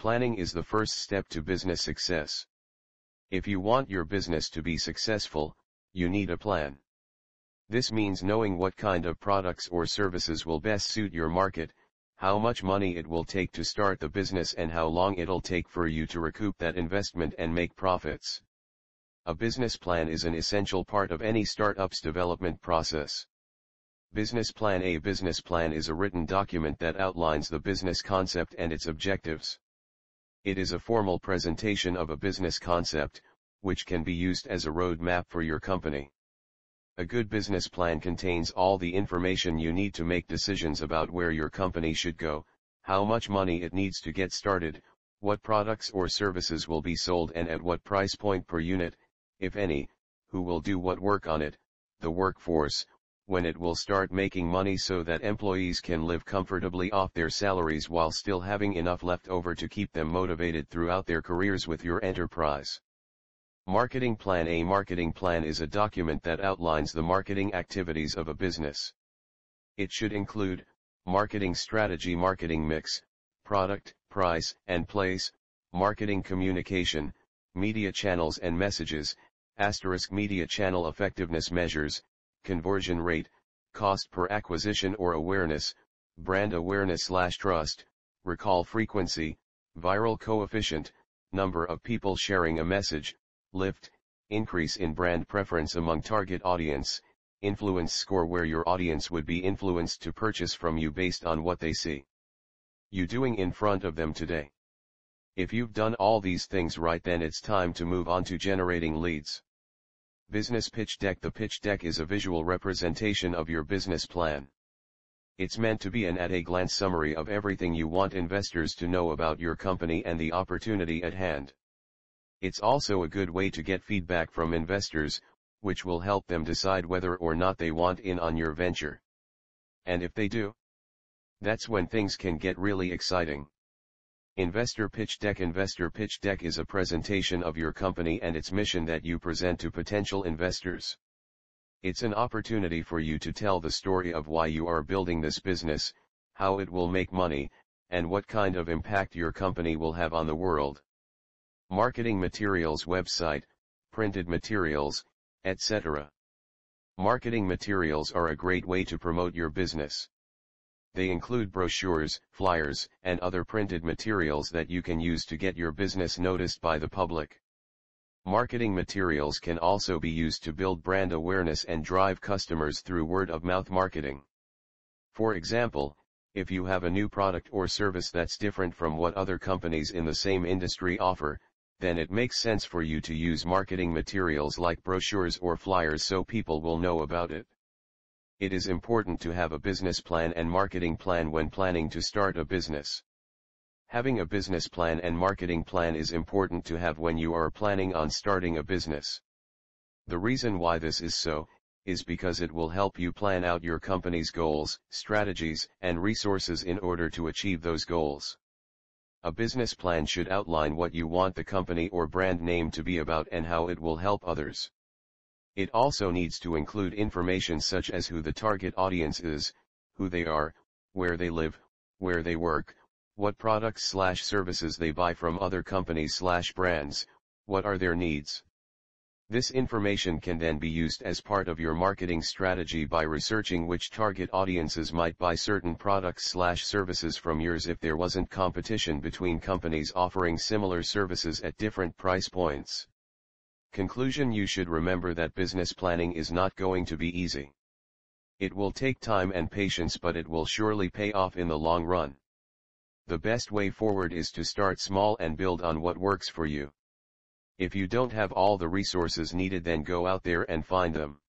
Planning is the first step to business success. If you want your business to be successful, you need a plan. This means knowing what kind of products or services will best suit your market, how much money it will take to start the business and how long it'll take for you to recoup that investment and make profits. A business plan is an essential part of any startup's development process. Business Plan A business plan is a written document that outlines the business concept and its objectives. It is a formal presentation of a business concept, which can be used as a roadmap for your company. A good business plan contains all the information you need to make decisions about where your company should go, how much money it needs to get started, what products or services will be sold and at what price point per unit, if any, who will do what work on it, the workforce, when it will start making money so that employees can live comfortably off their salaries while still having enough left over to keep them motivated throughout their careers with your enterprise. Marketing Plan A marketing plan is a document that outlines the marketing activities of a business. It should include, marketing strategy marketing mix, product, price, and place, marketing communication, media channels and messages, asterisk media channel effectiveness measures, conversion rate, cost per acquisition or awareness, brand awareness slash trust, recall frequency, viral coefficient, number of people sharing a message, lift, increase in brand preference among target audience, influence score where your audience would be influenced to purchase from you based on what they see. You doing in front of them today. If you've done all these things right then it's time to move on to generating leads. Business Pitch Deck The pitch deck is a visual representation of your business plan. It's meant to be an at-a-glance summary of everything you want investors to know about your company and the opportunity at hand. It's also a good way to get feedback from investors, which will help them decide whether or not they want in on your venture. And if they do, that's when things can get really exciting. Investor Pitch Deck Investor Pitch Deck is a presentation of your company and its mission that you present to potential investors. It's an opportunity for you to tell the story of why you are building this business, how it will make money, and what kind of impact your company will have on the world marketing materials website, printed materials, etc. Marketing materials are a great way to promote your business. They include brochures, flyers, and other printed materials that you can use to get your business noticed by the public. Marketing materials can also be used to build brand awareness and drive customers through word-of-mouth marketing. For example, if you have a new product or service that's different from what other companies in the same industry offer, then it makes sense for you to use marketing materials like brochures or flyers so people will know about it. It is important to have a business plan and marketing plan when planning to start a business. Having a business plan and marketing plan is important to have when you are planning on starting a business. The reason why this is so, is because it will help you plan out your company's goals, strategies, and resources in order to achieve those goals. A business plan should outline what you want the company or brand name to be about and how it will help others. It also needs to include information such as who the target audience is, who they are, where they live, where they work, what products slash services they buy from other companies slash brands, what are their needs. This information can then be used as part of your marketing strategy by researching which target audiences might buy certain products slash services from yours if there wasn't competition between companies offering similar services at different price points. Conclusion You should remember that business planning is not going to be easy. It will take time and patience but it will surely pay off in the long run. The best way forward is to start small and build on what works for you. If you don't have all the resources needed then go out there and find them.